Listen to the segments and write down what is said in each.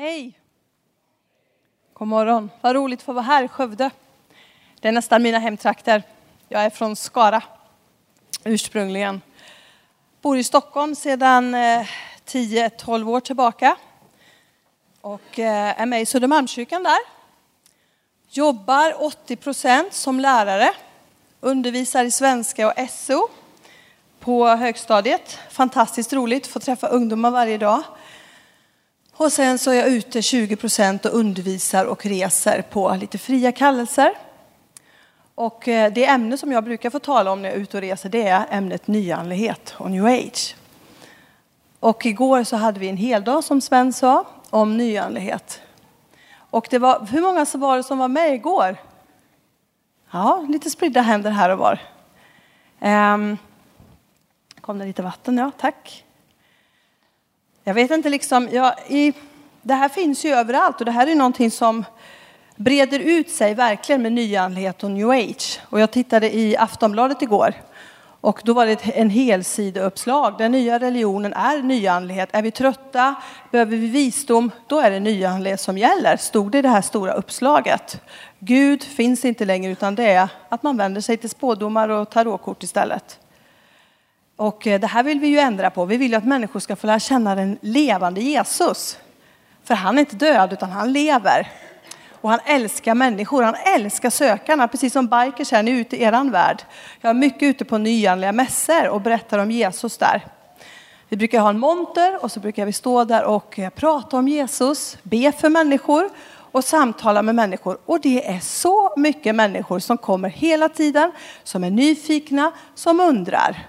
Hej! God morgon. Vad roligt att få vara här i Skövde. Det är nästan mina hemtrakter. Jag är från Skara ursprungligen. Bor i Stockholm sedan eh, 10-12 år tillbaka. Och eh, är med i Södermalmskyrkan där. Jobbar 80 procent som lärare. Undervisar i svenska och SO på högstadiet. Fantastiskt roligt att få träffa ungdomar varje dag. Och sen så är jag ute 20 procent och undervisar och reser på lite fria kallelser. Och eh, det ämne som jag brukar få tala om när jag är ute och reser det är ämnet nyandlighet och new age. Och igår så hade vi en hel dag som Sven sa om nyandlighet. Och det var, hur många så var det som var med igår? Ja, lite spridda händer här och var. Um, kom det lite vatten? Ja, tack. Jag vet inte, liksom, ja, i, det här finns ju överallt och det här är någonting som breder ut sig verkligen med nyandlighet och new age. Och jag tittade i Aftonbladet igår och då var det en helsideuppslag. Den nya religionen är nyandlighet. Är vi trötta, behöver vi visdom, då är det nyandlighet som gäller, stod det i det här stora uppslaget. Gud finns inte längre utan det är att man vänder sig till spådomar och tarotkort istället. Och eh, det här vill vi ju ändra på. Vi vill ju att människor ska få lära känna den levande Jesus. För han är inte död utan han lever. Och han älskar människor, han älskar sökarna, precis som bikers här, ni är ute i eran värld. Jag är mycket ute på nyanliga mässor och berättar om Jesus där. Vi brukar ha en monter och så brukar vi stå där och eh, prata om Jesus, be för människor och samtala med människor. Och det är så mycket människor som kommer hela tiden, som är nyfikna, som undrar.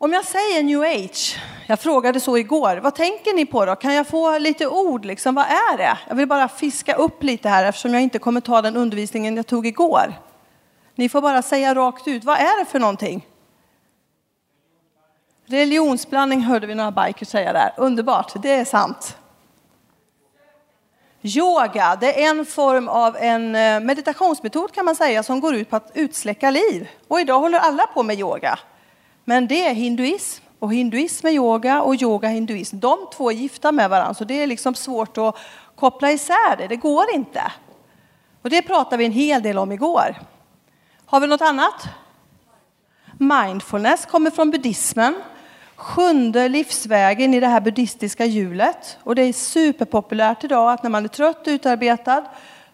Om jag säger new age, jag frågade så igår, vad tänker ni på då? Kan jag få lite ord, liksom, vad är det? Jag vill bara fiska upp lite här eftersom jag inte kommer ta den undervisningen jag tog igår. Ni får bara säga rakt ut, vad är det för någonting? Religionsblandning hörde vi några bikers säga där, underbart, det är sant. Yoga, det är en form av en eh, meditationsmetod kan man säga som går ut på att utsläcka liv. Och idag håller alla på med yoga. Men det är hinduism och hinduism är yoga och yoga är hinduism. De två är gifta med varandra så det är liksom svårt att koppla isär det. Det går inte. Och det pratade vi en hel del om igår. Har vi något annat? Mindfulness kommer från buddhismen. Sjunde livsvägen i det här buddhistiska hjulet. Och det är superpopulärt idag att när man är trött och utarbetad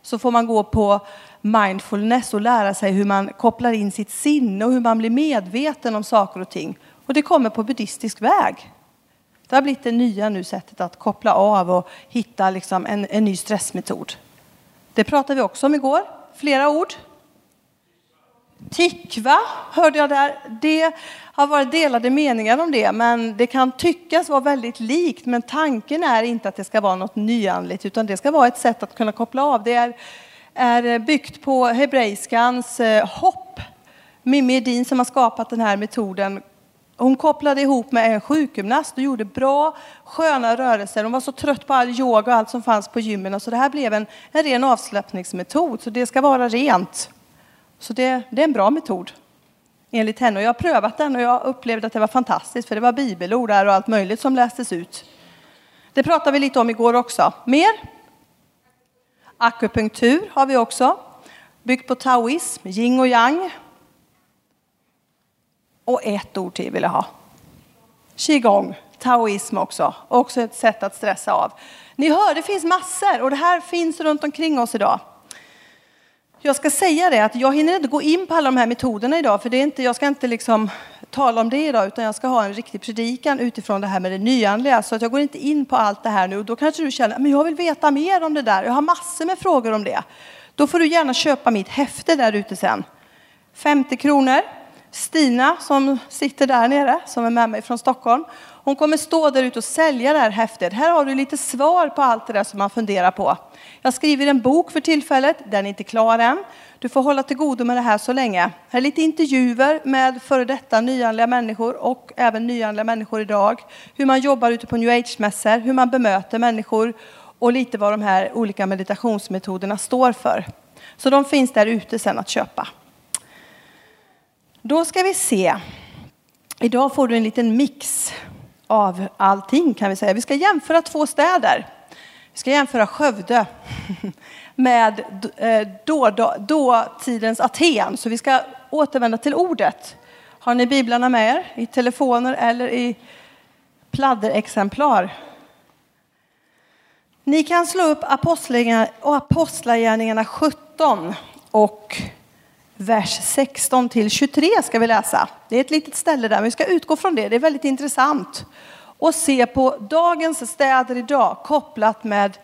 så får man gå på mindfulness och lära sig hur man kopplar in sitt sinne och hur man blir medveten om saker och ting. Och det kommer på buddhistisk väg. Det har blivit det nya nu sättet att koppla av och hitta liksom en, en ny stressmetod. Det pratade vi också om igår, flera ord. Tikva hörde jag där. Det har varit delade meningar om det, men det kan tyckas vara väldigt likt. Men tanken är inte att det ska vara något nyanligt, utan det ska vara ett sätt att kunna koppla av. Det är är byggt på hebreiskans eh, hopp. Mimmi Edin som har skapat den här metoden hon kopplade ihop med en sjukgymnast och gjorde bra, sköna rörelser. Hon var så trött på all yoga och allt som fanns på gymmen. Så det här blev en, en ren avslappningsmetod. Så det ska vara rent. Så det, det är en bra metod enligt henne. Och jag har prövat den och jag upplevde att det var fantastiskt. För det var bibelord där och allt möjligt som lästes ut. Det pratade vi lite om igår också. Mer? Akupunktur har vi också, byggt på taoism, yin och yang. Och ett ord till vill jag ha. Qigong, taoism också, också ett sätt att stressa av. Ni hör, det finns massor och det här finns runt omkring oss idag. Jag ska säga det att jag hinner inte gå in på alla de här metoderna idag, för det är inte, jag ska inte liksom tala om det idag, utan jag ska ha en riktig predikan utifrån det här med det nyandliga. Så att jag går inte in på allt det här nu. Och då kanske du känner, men jag vill veta mer om det där. Jag har massor med frågor om det. Då får du gärna köpa mitt häfte där ute sen. 50 kronor. Stina som sitter där nere, som är med mig från Stockholm, hon kommer stå där ute och sälja det här häftet. Här har du lite svar på allt det där som man funderar på. Jag skriver en bok för tillfället, den är inte klar än. Du får hålla till godo med det här så länge. Här är lite intervjuer med före detta nyanlända människor och även nyanlända människor idag. Hur man jobbar ute på new age-mässor, hur man bemöter människor och lite vad de här olika meditationsmetoderna står för. Så de finns där ute sen att köpa. Då ska vi se. Idag får du en liten mix av allting kan vi säga. Vi ska jämföra två städer. Vi ska jämföra Skövde med eh, då, då, dåtidens Aten. Så vi ska återvända till ordet. Har ni biblarna med er i telefoner eller i pladderexemplar? Ni kan slå upp Apostlagärningarna 17 och vers 16 till 23 ska vi läsa. Det är ett litet ställe där, men vi ska utgå från det. Det är väldigt intressant och se på dagens städer idag kopplat med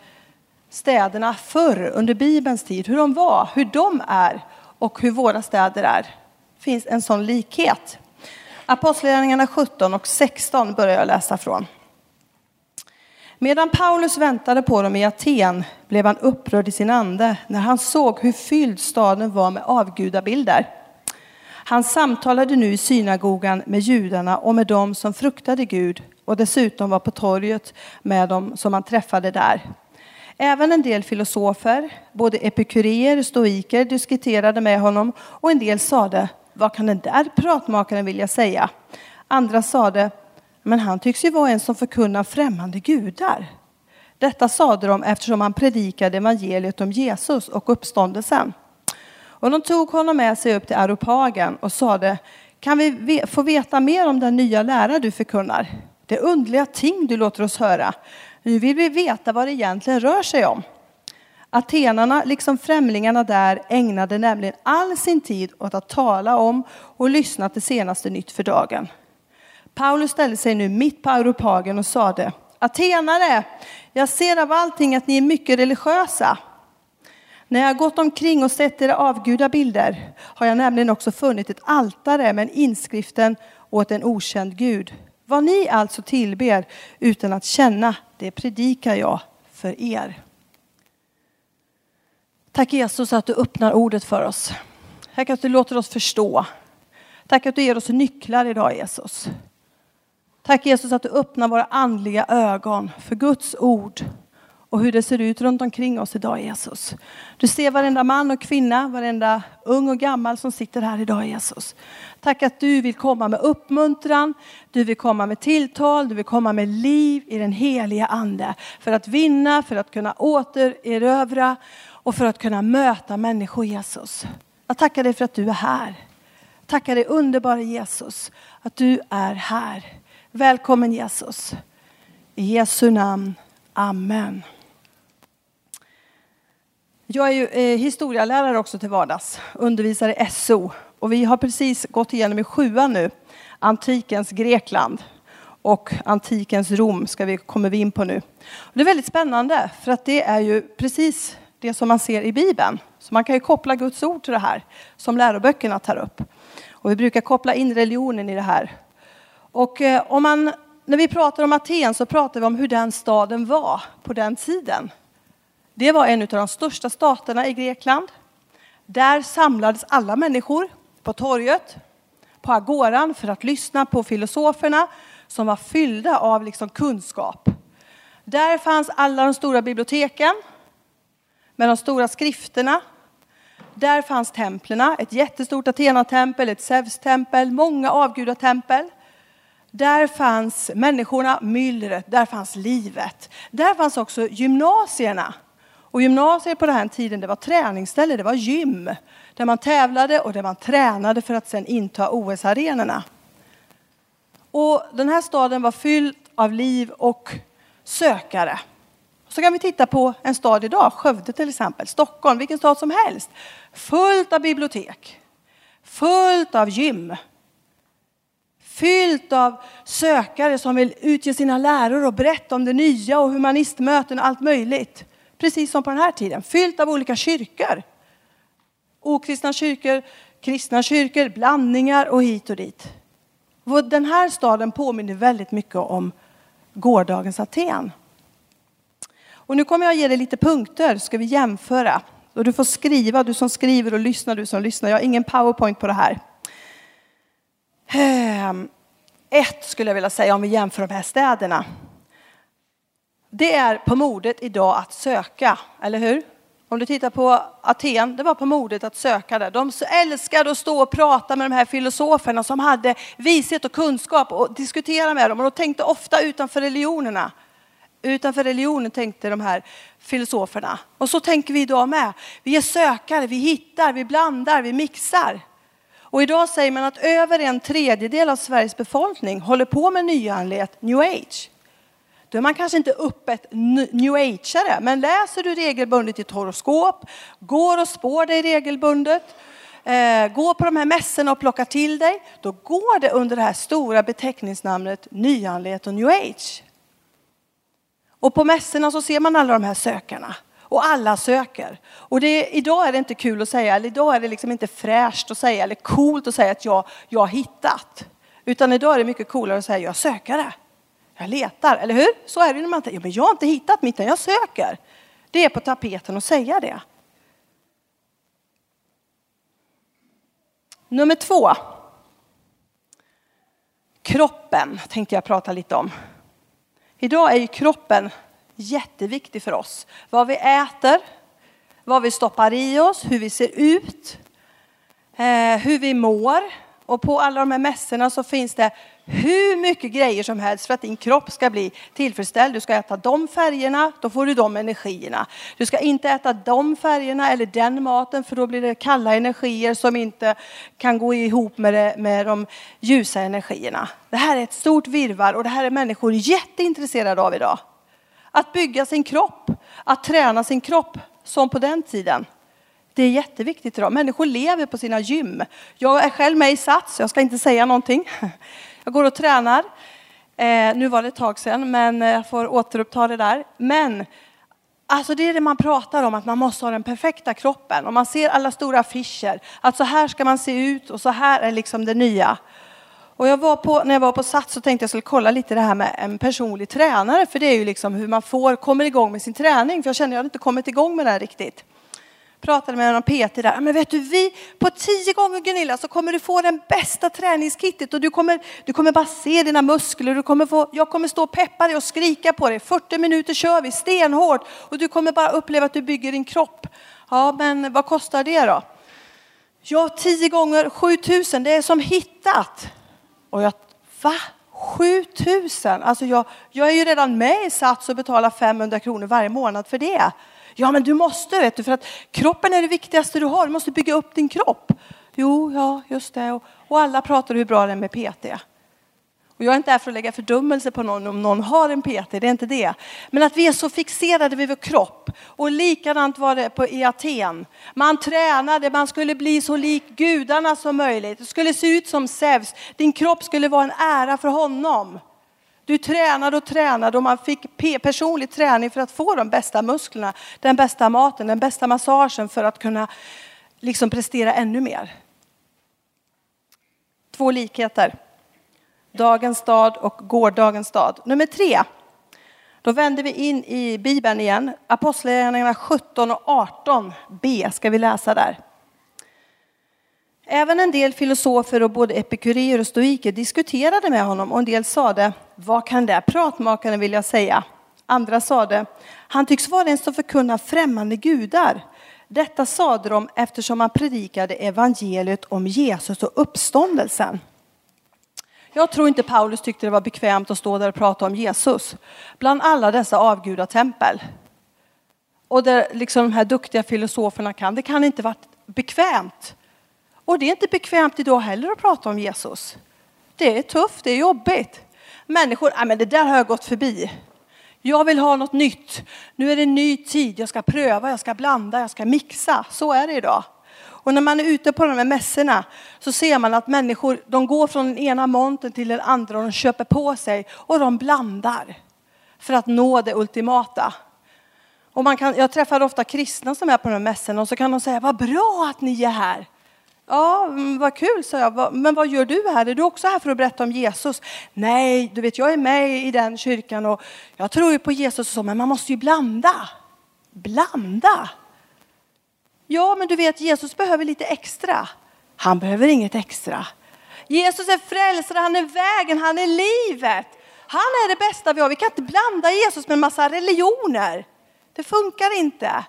städerna förr under Bibelns tid, hur de var, hur de är och hur våra städer är. Det finns en sån likhet. Apostlagärningarna 17 och 16 börjar jag läsa från. Medan Paulus väntade på dem i Aten blev han upprörd i sin ande när han såg hur fylld staden var med avgudabilder. Han samtalade nu i synagogan med judarna och med dem som fruktade Gud och dessutom var på torget med dem som han träffade där. Även en del filosofer, både epikuréer och stoiker, diskuterade med honom och en del sade, vad kan den där pratmakaren vilja säga? Andra sade, men han tycks ju vara en som förkunnar främmande gudar. Detta sade de eftersom han predikade evangeliet om Jesus och uppståndelsen. Och de tog honom med sig upp till Aropagen och sade, kan vi få veta mer om den nya lära du förkunnar? Det är underliga ting du låter oss höra. Nu vill vi veta vad det egentligen rör sig om. Atenarna, liksom främlingarna där, ägnade nämligen all sin tid åt att tala om och lyssna till senaste nytt för dagen. Paulus ställde sig nu mitt på Europagen och sade, Atenare, jag ser av allting att ni är mycket religiösa. När jag har gått omkring och sett era avgudabilder har jag nämligen också funnit ett altare med inskriften åt en okänd gud. Vad ni alltså tillber utan att känna, det predikar jag för er. Tack Jesus att du öppnar ordet för oss. Tack att du låter oss förstå. Tack att du ger oss nycklar idag Jesus. Tack Jesus att du öppnar våra andliga ögon för Guds ord och hur det ser ut runt omkring oss idag Jesus. Du ser varenda man och kvinna, varenda ung och gammal som sitter här idag Jesus. Tack att du vill komma med uppmuntran, du vill komma med tilltal, du vill komma med liv i den heliga ande. För att vinna, för att kunna återerövra och för att kunna möta människor Jesus. Jag tackar dig för att du är här. Tackar dig underbara Jesus att du är här. Välkommen Jesus. I Jesu namn. Amen. Jag är ju eh, historielärare också till vardags, undervisar i SO. Och vi har precis gått igenom i sjuan nu, antikens Grekland och antikens Rom ska vi, kommer vi in på nu. Och det är väldigt spännande för att det är ju precis det som man ser i Bibeln. Så man kan ju koppla Guds ord till det här som läroböckerna tar upp. Och vi brukar koppla in religionen i det här och eh, om man, när vi pratar om Aten så pratar vi om hur den staden var på den tiden. Det var en av de största staterna i Grekland. Där samlades alla människor på torget, på agoran för att lyssna på filosoferna som var fyllda av liksom kunskap. Där fanns alla de stora biblioteken med de stora skrifterna. Där fanns templerna, ett jättestort Athena-tempel, ett Zeus-tempel, många avgudatempel. Där fanns människorna, myllret, där fanns livet. Där fanns också gymnasierna. Och gymnasier på den här tiden det var träningsställe, det var gym. Där man tävlade och där man tränade för att sen inta OS-arenorna. Och den här staden var fylld av liv och sökare. Så kan vi titta på en stad idag, Skövde till exempel, Stockholm, vilken stad som helst. Fullt av bibliotek, fullt av gym, fyllt av sökare som vill utge sina läror och berätta om det nya och humanistmöten och allt möjligt. Precis som på den här tiden, fyllt av olika kyrkor. Okristna kyrkor, kristna kyrkor, blandningar och hit och dit. Den här staden påminner väldigt mycket om gårdagens Aten. Och nu kommer jag ge dig lite punkter, ska vi jämföra. Och du får skriva, du som skriver och lyssnar, du som lyssnar. Jag har ingen powerpoint på det här. Ehm, ett skulle jag vilja säga om vi jämför de här städerna. Det är på modet idag att söka, eller hur? Om du tittar på Aten, det var på modet att söka där. De älskade att stå och prata med de här filosoferna som hade vishet och kunskap och diskutera med dem. Och de tänkte ofta utanför religionerna. Utanför religionen tänkte de här filosoferna. Och så tänker vi idag med. Vi är sökare, vi hittar, vi blandar, vi mixar. Och idag säger man att över en tredjedel av Sveriges befolkning håller på med nyanlighet, new age. Då är man kanske inte öppet new ageare, men läser du regelbundet ditt horoskop, går och spår dig regelbundet, eh, går på de här mässorna och plockar till dig, då går det under det här stora beteckningsnamnet nyandlighet och new age. Och på mässorna så ser man alla de här sökarna. Och alla söker. Och det, idag är det inte kul att säga, eller idag är det liksom inte fräscht att säga, eller coolt att säga att jag, jag har hittat. Utan idag är det mycket coolare att säga, jag sökare. Jag letar, eller hur? Så är det när man tänker, ja, men jag har inte hittat mitt, jag söker. Det är på tapeten att säga det. Nummer två. Kroppen tänkte jag prata lite om. Idag är ju kroppen jätteviktig för oss. Vad vi äter, vad vi stoppar i oss, hur vi ser ut, eh, hur vi mår. Och på alla de här mässorna så finns det hur mycket grejer som helst för att din kropp ska bli tillfredsställd. Du ska äta de färgerna, då får du de energierna. Du ska inte äta de färgerna eller den maten för då blir det kalla energier som inte kan gå ihop med, det, med de ljusa energierna. Det här är ett stort virvar och det här är människor jätteintresserade av idag. Att bygga sin kropp, att träna sin kropp som på den tiden. Det är jätteviktigt idag. Människor lever på sina gym. Jag är själv med i Sats, jag ska inte säga någonting. Jag går och tränar. Eh, nu var det ett tag sedan, men eh, jag får återuppta det där. Men Alltså det är det man pratar om, att man måste ha den perfekta kroppen. Och man ser alla stora affischer, att så här ska man se ut och så här är liksom det nya. Och jag var på, när jag var på Sats så tänkte jag skulle kolla lite det här med en personlig tränare, för det är ju liksom hur man får, kommer igång med sin träning. För jag känner att jag inte kommit igång med det här riktigt pratade med någon PT där. Men vet du, vi, på tio gånger Gunilla så kommer du få den bästa träningskittet och du kommer, du kommer bara se dina muskler. Du kommer få, jag kommer stå och peppa dig och skrika på dig. 40 minuter kör vi stenhårt och du kommer bara uppleva att du bygger din kropp. Ja, men vad kostar det då? Ja, tio gånger 7000, det är som hittat. Och jag, va? 7000? Alltså jag, jag är ju redan med i Sats och betalar 500 kronor varje månad för det. Ja, men du måste, vet du, för att kroppen är det viktigaste du har. Du måste bygga upp din kropp. Jo, ja, just det. Och, och alla pratar hur bra det är med PT. Och jag är inte här för att lägga fördummelse på någon om någon har en PT, det är inte det. Men att vi är så fixerade vid vår kropp. Och likadant var det på, i Aten. Man tränade, man skulle bli så lik gudarna som möjligt. Det skulle se ut som Zeus. Din kropp skulle vara en ära för honom. Du tränade och tränade och man fick personlig träning för att få de bästa musklerna, den bästa maten, den bästa massagen för att kunna liksom prestera ännu mer. Två likheter. Dagens stad och gårdagens stad. Nummer tre. Då vänder vi in i Bibeln igen. Apostlagärningarna 17 och 18 b ska vi läsa där. Även en del filosofer och både epikureer och stoiker diskuterade med honom och en del sade, vad kan det pratmakaren vilja säga? Andra sade, han tycks vara en som förkunnar främmande gudar. Detta sade de eftersom han predikade evangeliet om Jesus och uppståndelsen. Jag tror inte Paulus tyckte det var bekvämt att stå där och prata om Jesus bland alla dessa avgudatempel. Och där liksom de här duktiga filosoferna kan, det kan inte varit bekvämt. Och det är inte bekvämt idag heller att prata om Jesus. Det är tufft, det är jobbigt. Människor, nej men det där har jag gått förbi. Jag vill ha något nytt. Nu är det en ny tid, jag ska pröva, jag ska blanda, jag ska mixa. Så är det idag. Och när man är ute på de här mässorna så ser man att människor de går från den ena montern till den andra och de köper på sig och de blandar för att nå det ultimata. Och man kan, jag träffar ofta kristna som är på de här mässorna och så kan de säga vad bra att ni är här. Ja, mm, vad kul, sa jag. Men vad gör du här? Är du också här för att berätta om Jesus? Nej, du vet, jag är med i den kyrkan och jag tror ju på Jesus och så, men man måste ju blanda. Blanda? Ja, men du vet, Jesus behöver lite extra. Han behöver inget extra. Jesus är frälsare, han är vägen, han är livet. Han är det bästa vi har. Vi kan inte blanda Jesus med en massa religioner. Det funkar inte.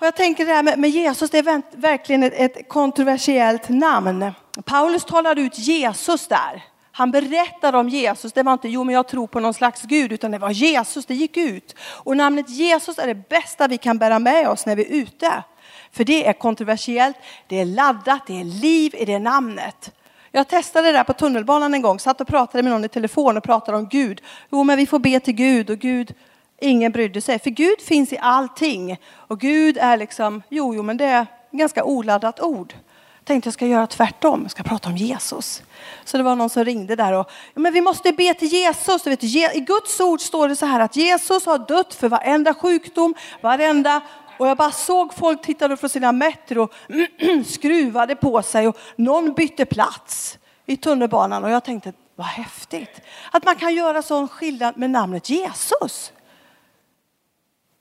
Och jag tänker det här med, med Jesus, det är verkligen ett, ett kontroversiellt namn. Paulus talar ut Jesus där. Han berättade om Jesus. Det var inte, jo men jag tror på någon slags Gud, utan det var Jesus, det gick ut. Och namnet Jesus är det bästa vi kan bära med oss när vi är ute. För det är kontroversiellt, det är laddat, det är liv i det namnet. Jag testade det där på tunnelbanan en gång, satt och pratade med någon i telefon och pratade om Gud. Jo men vi får be till Gud och Gud, ingen brydde sig. För Gud finns i allting. Och Gud är liksom, jo jo men det är ganska oladdat ord tänkte jag ska göra tvärtom, jag ska prata om Jesus. Så det var någon som ringde där och, men vi måste be till Jesus. Du vet, I Guds ord står det så här att Jesus har dött för varenda sjukdom, varenda och jag bara såg folk tittade från sina mätter och skruvade på sig och någon bytte plats i tunnelbanan och jag tänkte vad häftigt att man kan göra sån skillnad med namnet Jesus.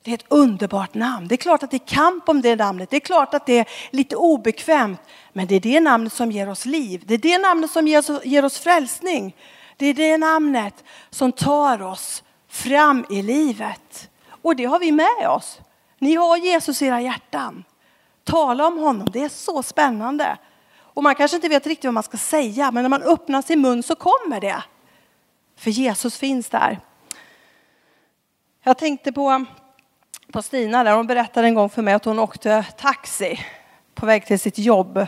Det är ett underbart namn. Det är klart att det är kamp om det namnet. Det är klart att det är lite obekvämt. Men det är det namnet som ger oss liv. Det är det namnet som ger oss, ger oss frälsning. Det är det namnet som tar oss fram i livet. Och det har vi med oss. Ni har Jesus i era hjärtan. Tala om honom. Det är så spännande. Och man kanske inte vet riktigt vad man ska säga, men när man öppnar sin mun så kommer det. För Jesus finns där. Jag tänkte på på Stina där. Hon berättade en gång för mig att hon åkte taxi på väg till sitt jobb.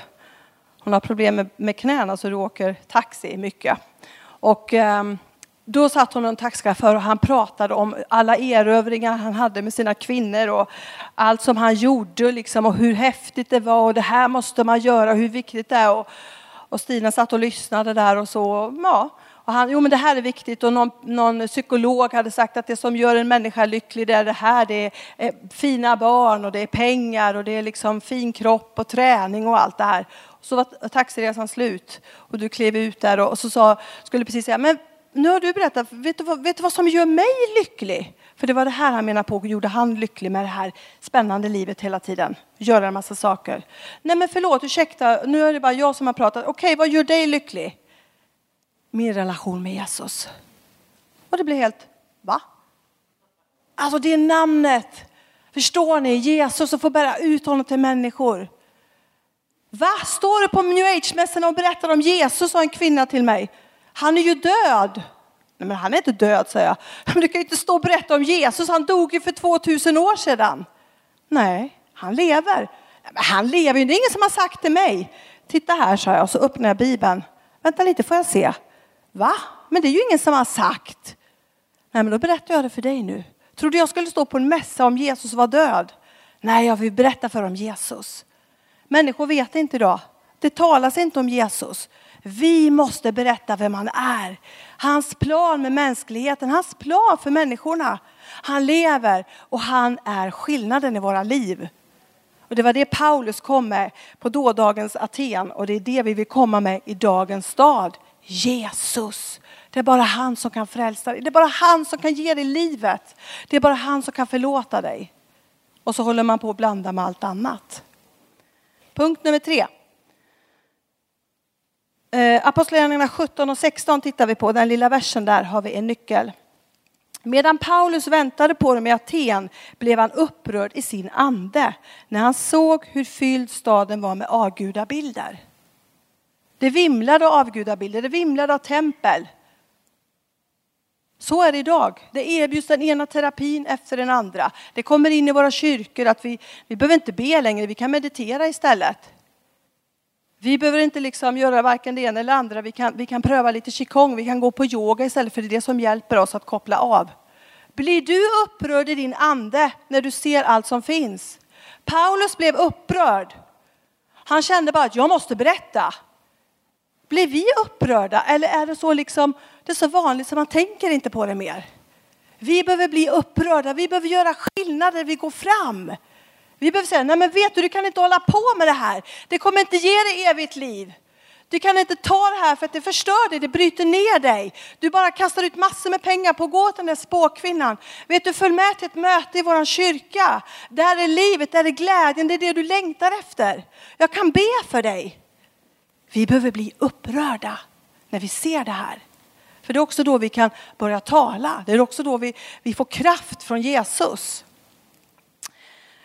Hon har problem med, med knäna så du åker taxi mycket. Och eh, då satt hon med en taxichaufför och han pratade om alla erövringar han hade med sina kvinnor och allt som han gjorde liksom, och hur häftigt det var och det här måste man göra, hur viktigt det är. Och, och Stina satt och lyssnade där och så, ja, och han, jo men det här är viktigt och någon, någon, psykolog hade sagt att det som gör en människa lycklig det är det här. Det är eh, fina barn och det är pengar och det är liksom fin kropp och träning och allt det här. Så var taxiresan slut och du klev ut där och, så sa, skulle precis säga, men nu har du berättat, vet du, vad, vet du vad som gör mig lycklig? För det var det här han menade på, gjorde han lycklig med det här spännande livet hela tiden. Göra en massa saker. Nej men förlåt, ursäkta, nu är det bara jag som har pratat. Okej, okay, vad gör dig lycklig? Min relation med Jesus. Och det blir helt, va? Alltså det är namnet. Förstår ni? Jesus och få bära ut honom till människor. Va? Står du på new age-mässan och berättar om Jesus, sa en kvinna till mig. Han är ju död. Nej, men han är inte död, säger jag. Men du kan ju inte stå och berätta om Jesus, han dog ju för 2000 år sedan. Nej, han lever. Men han lever ju, det är ingen som har sagt till mig. Titta här, sa jag, och så öppnar jag Bibeln. Vänta lite, får jag se. Va? Men det är ju ingen som har sagt. Nej, men då berättar jag det för dig nu. Tror du jag skulle stå på en mässa om Jesus var död? Nej, jag vill berätta för om Jesus. Människor vet inte idag. Det talas inte om Jesus. Vi måste berätta vem han är. Hans plan med mänskligheten, hans plan för människorna. Han lever och han är skillnaden i våra liv. Och det var det Paulus kom med på dådagens Aten och det är det vi vill komma med i dagens stad Jesus. Det är bara han som kan frälsa dig. Det är bara han som kan ge dig livet. Det är bara han som kan förlåta dig. Och så håller man på att blanda med allt annat. Punkt nummer tre. Eh, Apostlagärningarna 17 och 16 tittar vi på. Den lilla versen där har vi en nyckel. Medan Paulus väntade på dem i Aten blev han upprörd i sin ande när han såg hur fylld staden var med avgudabilder. Det vimlade av avgudabilder, det vimlade av tempel. Så är det idag. Det erbjuds den ena terapin efter den andra. Det kommer in i våra kyrkor att vi, vi behöver inte be längre, vi kan meditera istället. Vi behöver inte liksom göra varken det ena eller det andra. Vi kan, vi kan pröva lite qigong, vi kan gå på yoga istället för det är det som hjälper oss att koppla av. Blir du upprörd i din ande när du ser allt som finns? Paulus blev upprörd. Han kände bara att jag måste berätta. Blir vi upprörda eller är det så liksom, det är så vanligt så man tänker inte på det mer? Vi behöver bli upprörda, vi behöver göra skillnad när vi går fram. Vi behöver säga, nej men vet du, du kan inte hålla på med det här. Det kommer inte ge dig evigt liv. Du kan inte ta det här för att det förstör dig, det bryter ner dig. Du bara kastar ut massor med pengar på att gå till den där spåkvinnan. Vet du, följ med till ett möte i vår kyrka. Där är livet, där är glädjen, det är det du längtar efter. Jag kan be för dig. Vi behöver bli upprörda när vi ser det här. För det är också då vi kan börja tala. Det är också då vi, vi får kraft från Jesus.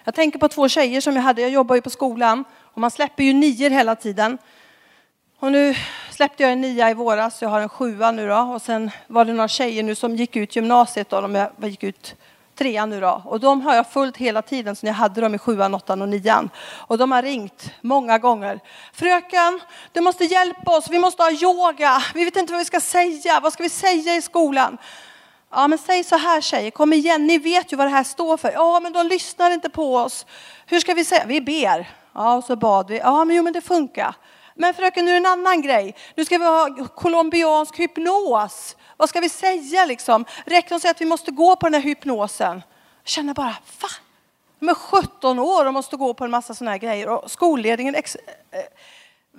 Jag tänker på två tjejer som jag hade, jag jobbar ju på skolan och man släpper ju nior hela tiden. Och nu släppte jag en nia i våras, jag har en sjua nu då och sen var det några tjejer nu som gick ut gymnasiet då, de gick ut trean nu då. Och de har jag följt hela tiden sen jag hade dem i sjuan, åttan och nian. Och de har ringt många gånger. Fröken, du måste hjälpa oss, vi måste ha yoga, vi vet inte vad vi ska säga, vad ska vi säga i skolan? Ja men säg så här tjejer, kom igen, ni vet ju vad det här står för. Ja men de lyssnar inte på oss. Hur ska vi säga? Vi ber. Ja och så bad vi. Ja men jo men det funkar. Men fröken nu är det en annan grej. Nu ska vi ha colombiansk hypnos. Vad ska vi säga liksom? Rektorn säger att vi måste gå på den här hypnosen. Jag känner bara, va? De är 17 år och måste gå på en massa sådana här grejer. Och skolledningen ex, eh,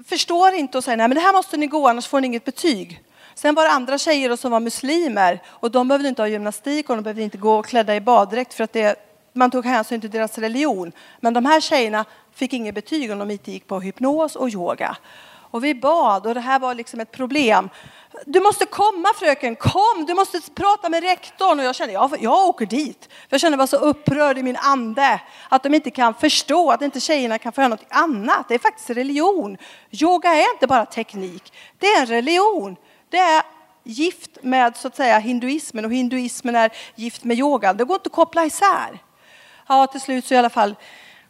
förstår inte och säger, nej men det här måste ni gå annars får ni inget betyg. Sen var det andra tjejer som var muslimer och de behövde inte ha gymnastik och de behövde inte gå klädda i baddräkt för att det, man tog hänsyn till deras religion. Men de här tjejerna fick inget betyg om de inte gick på hypnos och yoga. Och vi bad och det här var liksom ett problem. Du måste komma fröken, kom, du måste prata med rektorn. Och jag kände, jag, jag åker dit. för jag kände mig så upprörd i min ande. Att de inte kan förstå, att inte tjejerna kan få göra något annat. Det är faktiskt religion. Yoga är inte bara teknik, det är en religion. Det är gift med så att säga hinduismen och hinduismen är gift med yogan. Det går inte att koppla isär. Ja, till slut så i alla fall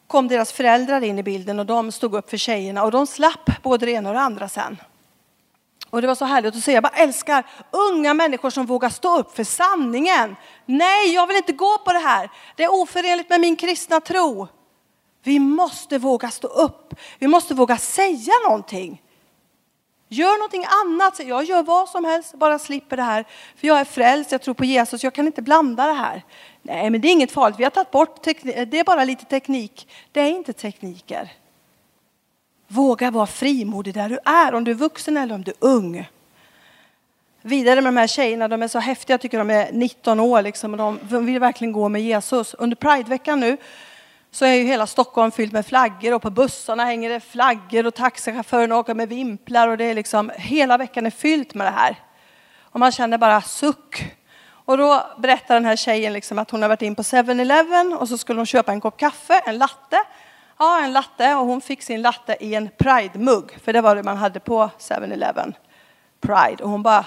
kom deras föräldrar in i bilden och de stod upp för tjejerna och de slapp både det ena och det andra sen. Och det var så härligt att se. Jag bara älskar unga människor som vågar stå upp för sanningen. Nej, jag vill inte gå på det här. Det är oförenligt med min kristna tro. Vi måste våga stå upp. Vi måste våga säga någonting. Gör någonting annat. Jag gör vad som helst, bara slipper det här. För jag är frälst, jag tror på Jesus, jag kan inte blanda det här. Nej, men det är inget farligt. Vi har tagit bort. Det är bara lite teknik. Det är inte tekniker. Våga vara frimodig där du är, om du är vuxen eller om du är ung. Vidare med de här tjejerna, de är så häftiga, jag tycker de är 19 år liksom, och de vill verkligen gå med Jesus. Under Prideveckan nu så är ju hela Stockholm fyllt med flaggor och på bussarna hänger det flaggor och taxichaufförerna åker med vimplar och det är liksom, hela veckan är fyllt med det här. Och man känner bara suck. Och då berättar den här tjejen liksom att hon har varit in på 7-Eleven och så skulle hon köpa en kopp kaffe, en latte. Ja, en latte och hon fick sin latte i en Pride-mugg, för det var det man hade på 7-Eleven. Pride. Och hon bara,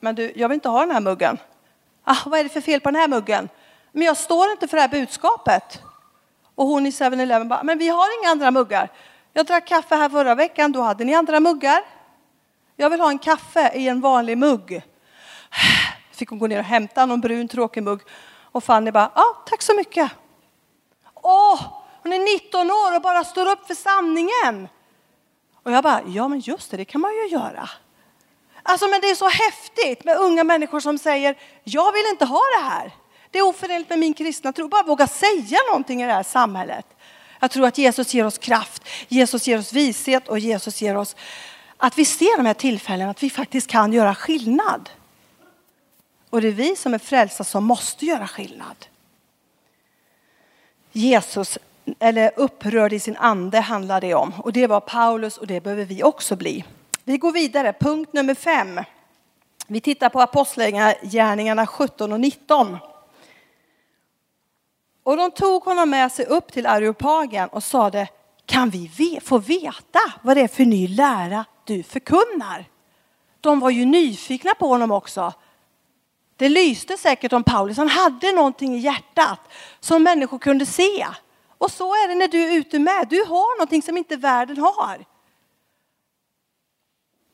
men du, jag vill inte ha den här muggen. Ah, vad är det för fel på den här muggen? Men jag står inte för det här budskapet. Och hon i 7-Eleven bara, men vi har inga andra muggar. Jag drack kaffe här förra veckan, då hade ni andra muggar. Jag vill ha en kaffe i en vanlig mugg. Fick hon gå ner och hämta någon brun tråkig mugg. Och Fanny bara, ja ah, tack så mycket. Åh, hon är 19 år och bara står upp för sanningen. Och jag bara, ja men just det, det kan man ju göra. Alltså men det är så häftigt med unga människor som säger, jag vill inte ha det här. Det är oförenligt med min kristna tro. Bara våga säga någonting i det här samhället. Jag tror att Jesus ger oss kraft, Jesus ger oss vishet och Jesus ger oss att vi ser de här tillfällena, att vi faktiskt kan göra skillnad. Och det är vi som är frälsta som måste göra skillnad. Jesus, eller upprörd i sin ande handlar det om. Och det var Paulus och det behöver vi också bli. Vi går vidare, punkt nummer fem. Vi tittar på Apostlagärningarna 17 och 19. Och de tog honom med sig upp till Areopagen och sade, kan vi få veta vad det är för ny lära du förkunnar? De var ju nyfikna på honom också. Det lyste säkert om Paulus, han hade någonting i hjärtat som människor kunde se. Och så är det när du är ute med, du har någonting som inte världen har.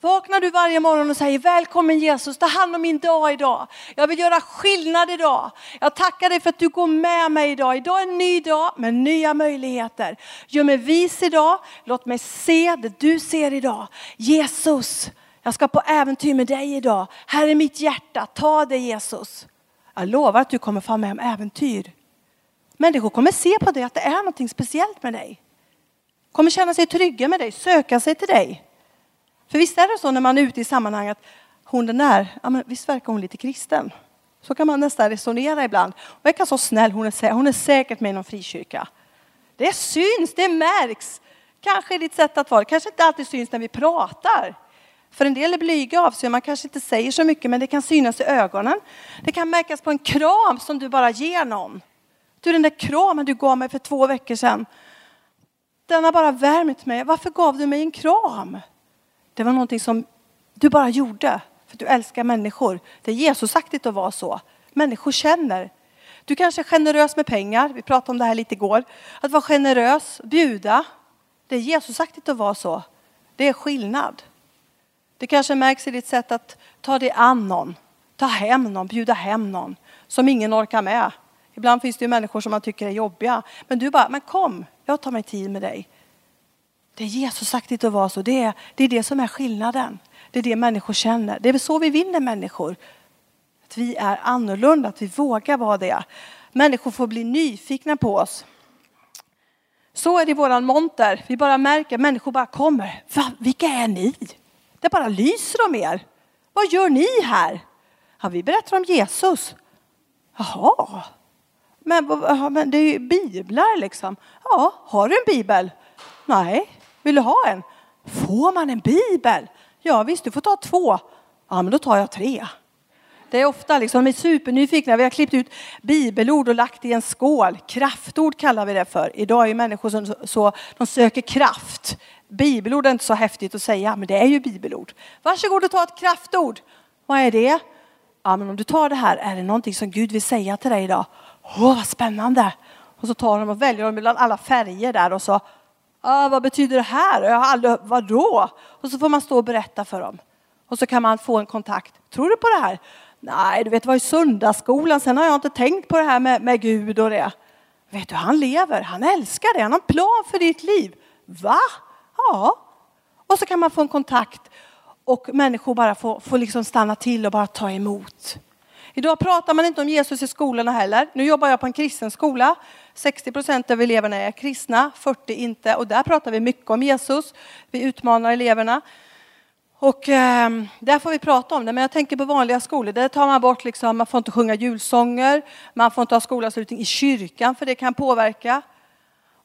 Vaknar du varje morgon och säger välkommen Jesus, ta hand om min dag idag. Jag vill göra skillnad idag. Jag tackar dig för att du går med mig idag. Idag är en ny dag med nya möjligheter. Gör mig vis idag, låt mig se det du ser idag. Jesus, jag ska på äventyr med dig idag. Här är mitt hjärta, ta det Jesus. Jag lovar att du kommer få med om äventyr. Människor kommer se på dig att det är något speciellt med dig. Kommer känna sig trygga med dig, söka sig till dig. För visst är det så när man är ute i sammanhanget, hon den där, ja, men visst verkar hon lite kristen. Så kan man nästan resonera ibland. Hon verkar så snäll, hon är, hon är säkert med i någon frikyrka. Det syns, det märks. Kanske i ditt sätt att vara, kanske inte alltid syns när vi pratar. För en del är blyga av sig, man kanske inte säger så mycket men det kan synas i ögonen. Det kan märkas på en kram som du bara ger någon. Du, den där kramen du gav mig för två veckor sedan, den har bara värmt mig. Varför gav du mig en kram? Det var någonting som du bara gjorde för att du älskar människor. Det är Jesusaktigt att vara så. Människor känner. Du kanske är generös med pengar. Vi pratade om det här lite igår. Att vara generös, bjuda. Det är Jesusaktigt att vara så. Det är skillnad. Det kanske märks i ditt sätt att ta dig an någon. Ta hem någon, bjuda hem någon som ingen orkar med. Ibland finns det ju människor som man tycker är jobbiga. Men du bara, men kom, jag tar mig tid med dig. Det är Jesusaktigt att vara så. Det är, det är det som är skillnaden. Det är det människor känner. Det är så vi vinner människor. Att vi är annorlunda, att vi vågar vara det. Människor får bli nyfikna på oss. Så är det i våran monter. Vi bara märker, människor bara kommer. Va, vilka är ni? Det bara lyser om er. Vad gör ni här? Ja, vi berättar om Jesus. Jaha. Men, men det är ju biblar liksom. Ja, har du en bibel? Nej. Vill du ha en? Får man en bibel? Ja visst, du får ta två. Ja, men då tar jag tre. Det är ofta liksom, de är supernyfikna. Vi har klippt ut bibelord och lagt i en skål. Kraftord kallar vi det för. Idag är människor som så, de söker kraft. Bibelord är inte så häftigt att säga, men det är ju bibelord. Varsågod och ta ett kraftord. Vad är det? Ja, men om du tar det här, är det någonting som Gud vill säga till dig idag? Åh, vad spännande! Och så tar de och väljer de bland alla färger där och så, ah, vad betyder det här? Jag har aldrig, vadå? Och så får man stå och berätta för dem. Och så kan man få en kontakt. Tror du på det här? Nej, du vet, det var i söndagsskolan. Sen har jag inte tänkt på det här med, med Gud och det. Vet du, han lever. Han älskar dig. Han har en plan för ditt liv. Va? Ja. Och så kan man få en kontakt och människor bara får, får liksom stanna till och bara ta emot. Idag pratar man inte om Jesus i skolorna heller. Nu jobbar jag på en kristen skola. 60 procent av eleverna är kristna, 40 inte. Och där pratar vi mycket om Jesus. Vi utmanar eleverna. Och eh, där får vi prata om det. Men jag tänker på vanliga skolor. Där tar man bort liksom, man får inte sjunga julsånger. Man får inte ha skolavslutning i kyrkan för det kan påverka.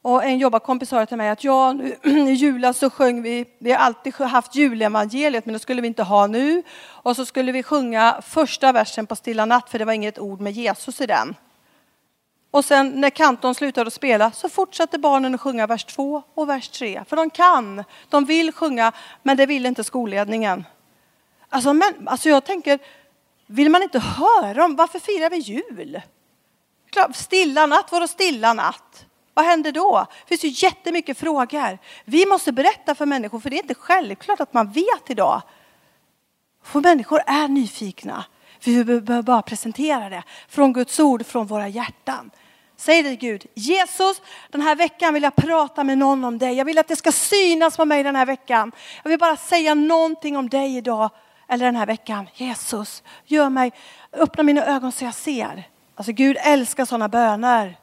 Och en jobbarkompis sa till mig att ja, nu, i julas så sjöng vi, vi har alltid haft julevangeliet men det skulle vi inte ha nu. Och så skulle vi sjunga första versen på Stilla natt för det var inget ord med Jesus i den. Och sen när kanton slutade att spela så fortsatte barnen att sjunga vers två och vers tre. För de kan, de vill sjunga men det vill inte skolledningen. Alltså, men, alltså jag tänker, vill man inte höra om, varför firar vi jul? Stilla natt, vadå stilla natt? Vad händer då? Det finns ju jättemycket frågor. Vi måste berätta för människor, för det är inte självklart att man vet idag. För människor är nyfikna. Vi behöver bara presentera det från Guds ord, från våra hjärtan. Säg det Gud, Jesus, den här veckan vill jag prata med någon om dig. Jag vill att det ska synas på mig den här veckan. Jag vill bara säga någonting om dig idag eller den här veckan. Jesus, gör mig, öppna mina ögon så jag ser. Alltså Gud älskar sådana böner.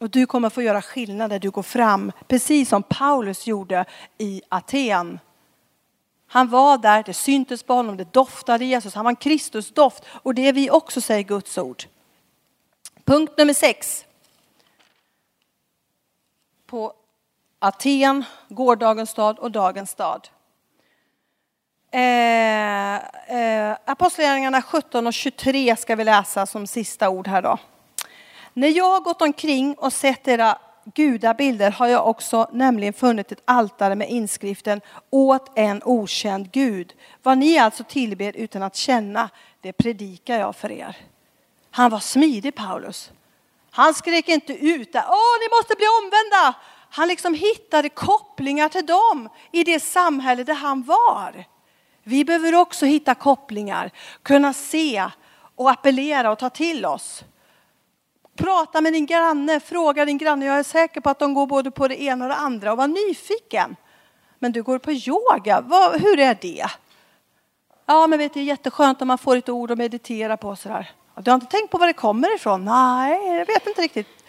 Och du kommer få göra skillnad när du går fram, precis som Paulus gjorde i Aten. Han var där, det syntes på honom, det doftade Jesus, han var en Kristusdoft och det är vi också säger Guds ord. Punkt nummer sex. På Aten, gårdagens stad och dagens stad. Eh, eh, Apostlagärningarna 17 och 23 ska vi läsa som sista ord här då. När jag har gått omkring och sett era gudabilder har jag också nämligen funnit ett altare med inskriften åt en okänd Gud. Vad ni alltså tillber utan att känna, det predikar jag för er. Han var smidig Paulus. Han skrek inte ut där, åh ni måste bli omvända. Han liksom hittade kopplingar till dem i det samhälle där han var. Vi behöver också hitta kopplingar, kunna se och appellera och ta till oss. Prata med din granne, fråga din granne. Jag är säker på att de går både på det ena och det andra och var nyfiken. Men du går på yoga, Vad, hur är det? Ja, men vet du, det är jätteskönt om man får ett ord att meditera på sådär. Du har inte tänkt på var det kommer ifrån? Nej, jag vet inte riktigt.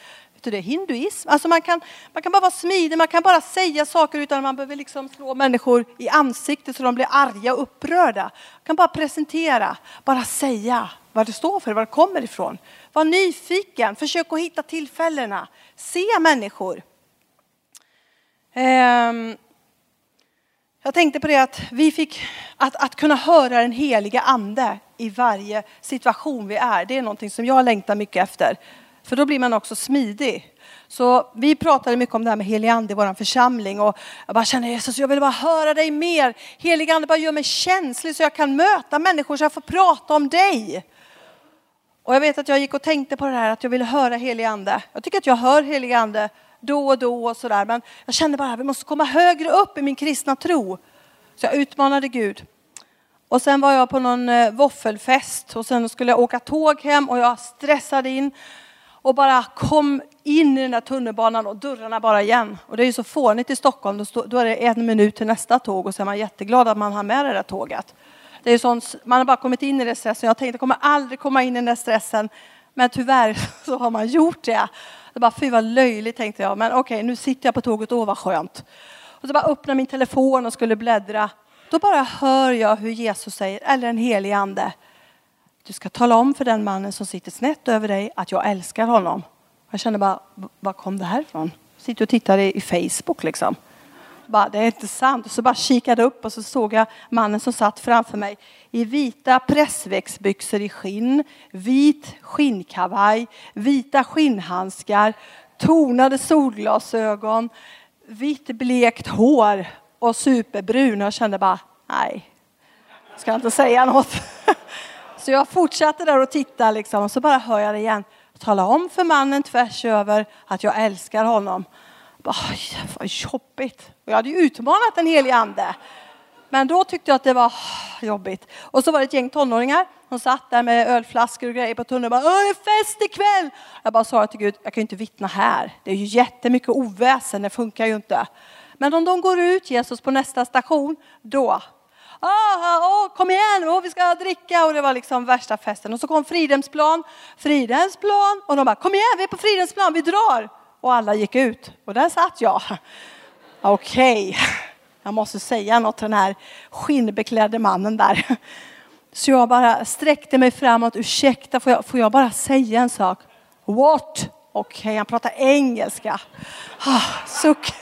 Vet det är hinduism. Alltså man, kan, man kan bara vara smidig, man kan bara säga saker utan att man behöver liksom slå människor i ansiktet så de blir arga och upprörda. Man kan bara presentera, bara säga vad det står för, var det kommer ifrån. Var nyfiken, försök att hitta tillfällena. Se människor. Ehm, jag tänkte på det att vi fick, att, att kunna höra den heliga ande i varje situation vi är. Det är någonting som jag längtar mycket efter. För då blir man också smidig. Så vi pratade mycket om det här med helig ande i vår församling och jag bara känner Jesus, jag vill bara höra dig mer. Helig ande bara gör mig känslig så jag kan möta människor så jag får prata om dig. Och jag vet att jag gick och tänkte på det här att jag ville höra helig ande. Jag tycker att jag hör helig ande då och då och sådär. Men jag kände bara att vi måste komma högre upp i min kristna tro. Så jag utmanade Gud. Och sen var jag på någon eh, våffelfest och sen skulle jag åka tåg hem och jag stressade in och bara kom in i den där tunnelbanan och dörrarna bara igen. Och det är ju så fånigt i Stockholm, då, stå, då är det en minut till nästa tåg och så är man jätteglad att man har med det där tåget. Det är sånt, man har bara kommit in i den stressen. Jag tänkte jag kommer aldrig komma in i den där stressen. Men tyvärr så har man gjort det. Det bara, fy vad löjligt tänkte jag. Men okej, okay, nu sitter jag på tåget, åh vad skönt. Och så bara öppnade min telefon och skulle bläddra. Då bara hör jag hur Jesus säger, eller en helig ande. Du ska tala om för den mannen som sitter snett över dig att jag älskar honom. Jag kände bara, var kom det här ifrån? Sitter och tittar i, Facebook liksom. Bara, det är inte sant. Och så bara kikade upp och så såg jag mannen som satt framför mig i vita pressväxtbyxor i skinn, vit skinnkavaj, vita skinnhandskar, tonade solglasögon, vitt blekt hår och superbrun. Jag kände bara, nej, ska jag inte säga något. Så jag fortsatte där och tittade liksom, och så bara hör jag det igen. Tala om för mannen tvärs över att jag älskar honom. Oj, vad jobbigt. Och jag hade ju utmanat den helige ande. Men då tyckte jag att det var jobbigt. Och så var det ett gäng tonåringar som satt där med ölflaskor och grejer på tunnelbanan. Åh, det är fest ikväll. Jag bara sa till Gud, jag kan ju inte vittna här. Det är ju jättemycket oväsen, det funkar ju inte. Men om de går ut, Jesus, på nästa station, då ah, oh, kom igen, oh, vi ska dricka. Och det var liksom värsta festen. Och så kom Fridhemsplan, Fridhemsplan. Och de bara, kom igen, vi är på Fridhemsplan, vi drar. Och alla gick ut. Och där satt jag. Okej, okay. jag måste säga något till den här skinnbeklädde mannen där. Så jag bara sträckte mig framåt. Ursäkta, får jag, får jag bara säga en sak? What? Okej, okay, han pratar engelska. Ah, suck.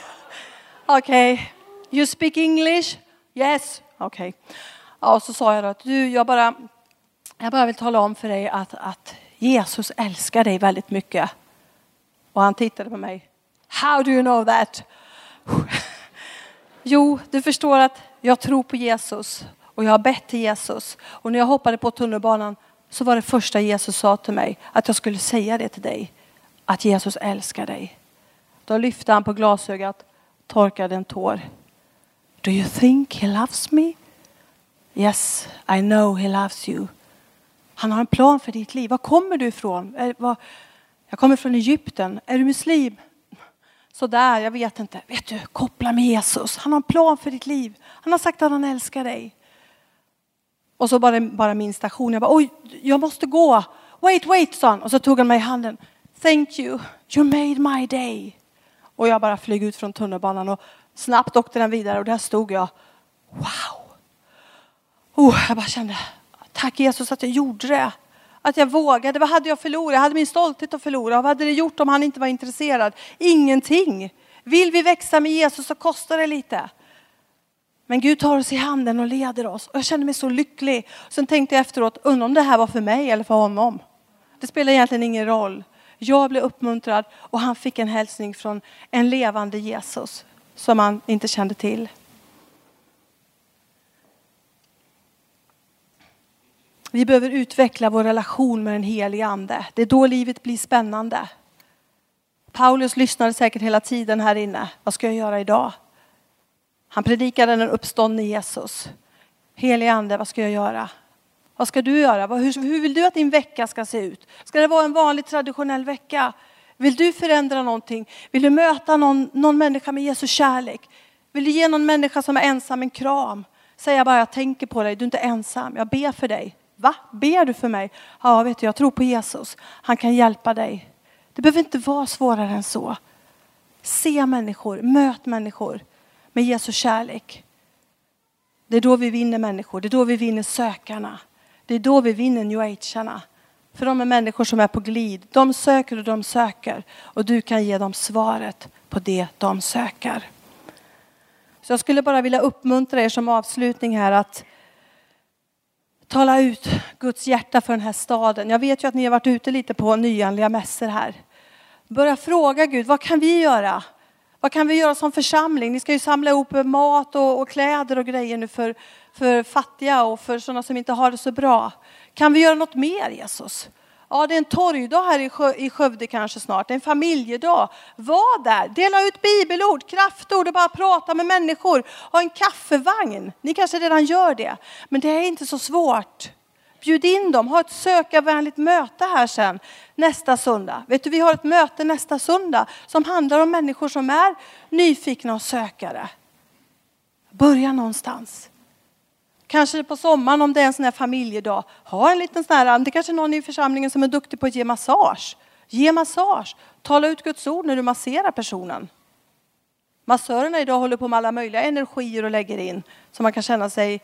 Okej, okay. you speak English? Yes. Okej. Okay. Ja, och så sa jag då att du, jag bara, jag bara vill tala om för dig att, att Jesus älskar dig väldigt mycket. Och han tittade på mig. How do you know that? jo, du förstår att jag tror på Jesus och jag har bett till Jesus. Och när jag hoppade på tunnelbanan så var det första Jesus sa till mig att jag skulle säga det till dig. Att Jesus älskar dig. Då lyfte han på glasögat, torkade en tår. Do you think he loves me? Yes, I know he loves you. Han har en plan för ditt liv. Var kommer du ifrån? Jag kommer från Egypten. Är du muslim? Sådär, jag vet inte. Vet du, koppla med Jesus. Han har en plan för ditt liv. Han har sagt att han älskar dig. Och så bara, bara min station. Jag bara, oj, jag måste gå. Wait, wait, sa han. Och så tog han mig i handen. Thank you, you made my day. Och jag bara flög ut från tunnelbanan och snabbt åkte den vidare och där stod jag. Wow! Oh, jag bara kände, tack Jesus att jag gjorde det. Att jag vågade. Vad hade jag förlorat? Jag hade min stolthet att förlora. Vad hade det gjort om han inte var intresserad? Ingenting. Vill vi växa med Jesus så kostar det lite. Men Gud tar oss i handen och leder oss. Och jag kände mig så lycklig. Sen tänkte jag efteråt, undrar om det här var för mig eller för honom. Det spelar egentligen ingen roll. Jag blev uppmuntrad och han fick en hälsning från en levande Jesus som han inte kände till. Vi behöver utveckla vår relation med den helige ande. Det är då livet blir spännande. Paulus lyssnade säkert hela tiden här inne. Vad ska jag göra idag? Han predikade den uppståndne Jesus. Helige ande, vad ska jag göra? Vad ska du göra? Hur, vill du att din vecka ska se ut? Ska det vara en vanlig traditionell vecka? Vill du förändra någonting? Vill du möta någon, någon människa med Jesu kärlek? Vill du ge någon människa som är ensam en kram? Säga bara, jag tänker på dig, du är inte ensam, jag ber för dig. Va? Ber du för mig? Ja, vet du, jag tror på Jesus. Han kan hjälpa dig. Det behöver inte vara svårare än så. Se människor, möt människor med Jesu kärlek. Det är då vi vinner människor, det är då vi vinner sökarna. Det är då vi vinner new age-arna. För de är människor som är på glid. De söker och de söker. Och du kan ge dem svaret på det de söker. Så jag skulle bara vilja uppmuntra er som avslutning här att Tala ut Guds hjärta för den här staden. Jag vet ju att ni har varit ute lite på nyanliga mässor här. Börja fråga Gud, vad kan vi göra? Vad kan vi göra som församling? Ni ska ju samla ihop mat och, och kläder och grejer nu för, för fattiga och för sådana som inte har det så bra. Kan vi göra något mer Jesus? Ja, det är en torgdag här i, i Skövde kanske snart, en familjedag. Var där, dela ut bibelord, kraftord och bara prata med människor. Ha en kaffevagn. Ni kanske redan gör det, men det är inte så svårt. Bjud in dem, ha ett sökarvänligt möte här sen nästa söndag. Vet du, vi har ett möte nästa söndag som handlar om människor som är nyfikna och sökare. Börja någonstans. Kanske på sommaren om det är en sån här familjedag. Ha en liten sån här, det kanske är någon i församlingen som är duktig på att ge massage. Ge massage. Tala ut Guds ord när du masserar personen. Massörerna idag håller på med alla möjliga energier och lägger in så man kan känna sig,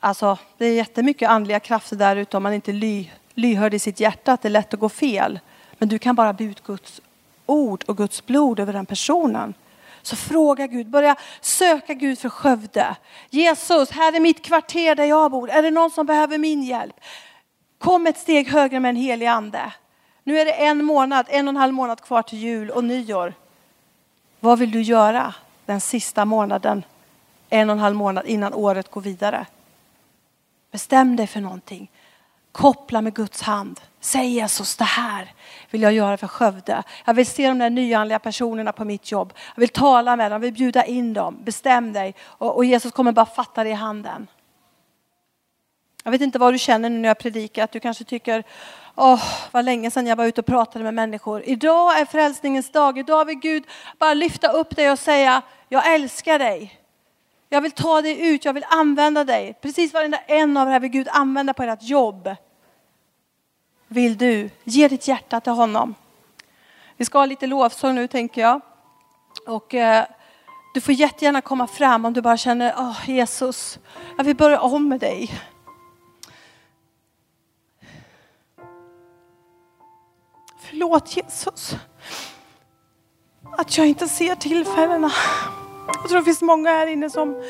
alltså det är jättemycket andliga krafter där ute om man inte är ly, lyhörd i sitt hjärta att det är lätt att gå fel. Men du kan bara be ut Guds ord och Guds blod över den personen. Så fråga Gud, börja söka Gud för Skövde. Jesus, här är mitt kvarter där jag bor. Är det någon som behöver min hjälp? Kom ett steg högre med en helig ande. Nu är det en månad, en och en halv månad kvar till jul och nyår. Vad vill du göra den sista månaden, en och en halv månad innan året går vidare? Bestäm dig för någonting. Koppla med Guds hand. Säg Jesus, det här vill jag göra för Skövde. Jag vill se de där nyanliga personerna på mitt jobb. Jag vill tala med dem, jag vill bjuda in dem. Bestäm dig och, och Jesus kommer bara fatta dig i handen. Jag vet inte vad du känner nu när jag predikar, att du kanske tycker Åh, oh, vad länge sedan jag var ute och pratade med människor. Idag är frälsningens dag. Idag vill Gud bara lyfta upp dig och säga, jag älskar dig. Jag vill ta dig ut, jag vill använda dig. Precis varenda en av er vill Gud använda på ert jobb vill du ge ditt hjärta till honom. Vi ska ha lite lovsång nu tänker jag. Och eh, du får jättegärna komma fram om du bara känner, åh oh, Jesus, jag vill börja om med dig. Förlåt Jesus, att jag inte ser tillfällena. Jag tror det finns många här inne som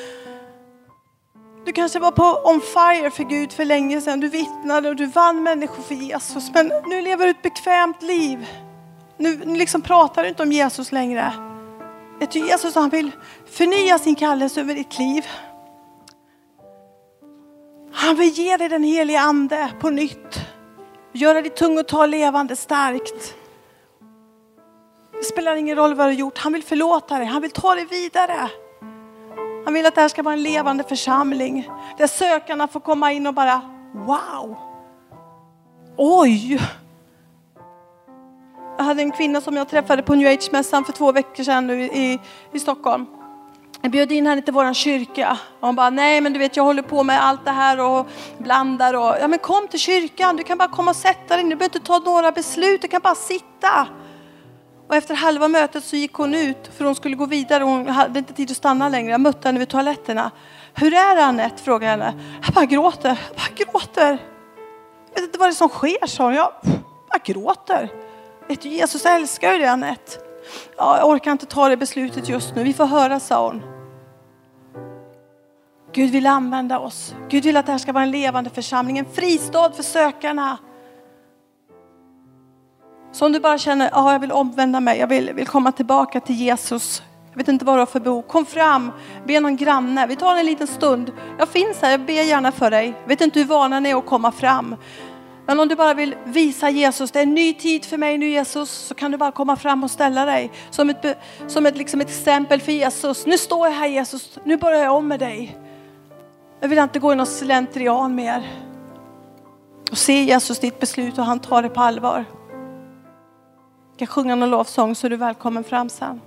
du kanske var på on fire för Gud för länge sedan. Du vittnade och du vann människor för Jesus. Men nu lever du ett bekvämt liv. Nu, nu liksom pratar du inte om Jesus längre. Vet du, Jesus han vill förnya sin kallelse över ditt liv. Han vill ge dig den heliga ande på nytt. Göra ditt tungotal levande starkt. Det spelar ingen roll vad du har gjort. Han vill förlåta dig. Han vill ta dig vidare. Han vill att det här ska vara en levande församling. Där sökarna får komma in och bara wow. Oj. Jag hade en kvinna som jag träffade på New Age-mässan för två veckor sedan nu i, i Stockholm. Jag bjöd in henne till vår kyrka. Och hon bara, nej men du vet jag håller på med allt det här och blandar och, ja men kom till kyrkan, du kan bara komma och sätta dig, du behöver inte ta några beslut, du kan bara sitta. Och efter halva mötet så gick hon ut för hon skulle gå vidare. Hon hade inte tid att stanna längre. Jag mötte henne vid toaletterna. Hur är det Anette? frågade jag henne. Jag bara gråter. Jag bara gråter. Jag vet inte vad det är som sker, sa hon. Jag bara gråter. Vet du, Jesus älskar ju dig Anette. Ja, jag orkar inte ta det beslutet just nu. Vi får höra, sa hon. Gud vill använda oss. Gud vill att det här ska vara en levande församling, en fristad för sökarna. Så om du bara känner, ja jag vill omvända mig, jag vill, vill komma tillbaka till Jesus. Jag vet inte vad du har för behov. Kom fram, be någon granne. Vi tar en liten stund. Jag finns här, jag ber gärna för dig. Jag vet inte hur vana ni är att komma fram. Men om du bara vill visa Jesus, det är en ny tid för mig nu Jesus, så kan du bara komma fram och ställa dig som ett, som ett, liksom ett exempel för Jesus. Nu står jag här Jesus, nu börjar jag om med dig. Jag vill inte gå i någon slentrian mer. Och se Jesus ditt beslut och han tar det på allvar. Jag sjunga någon lovsång så är du välkommen fram sen.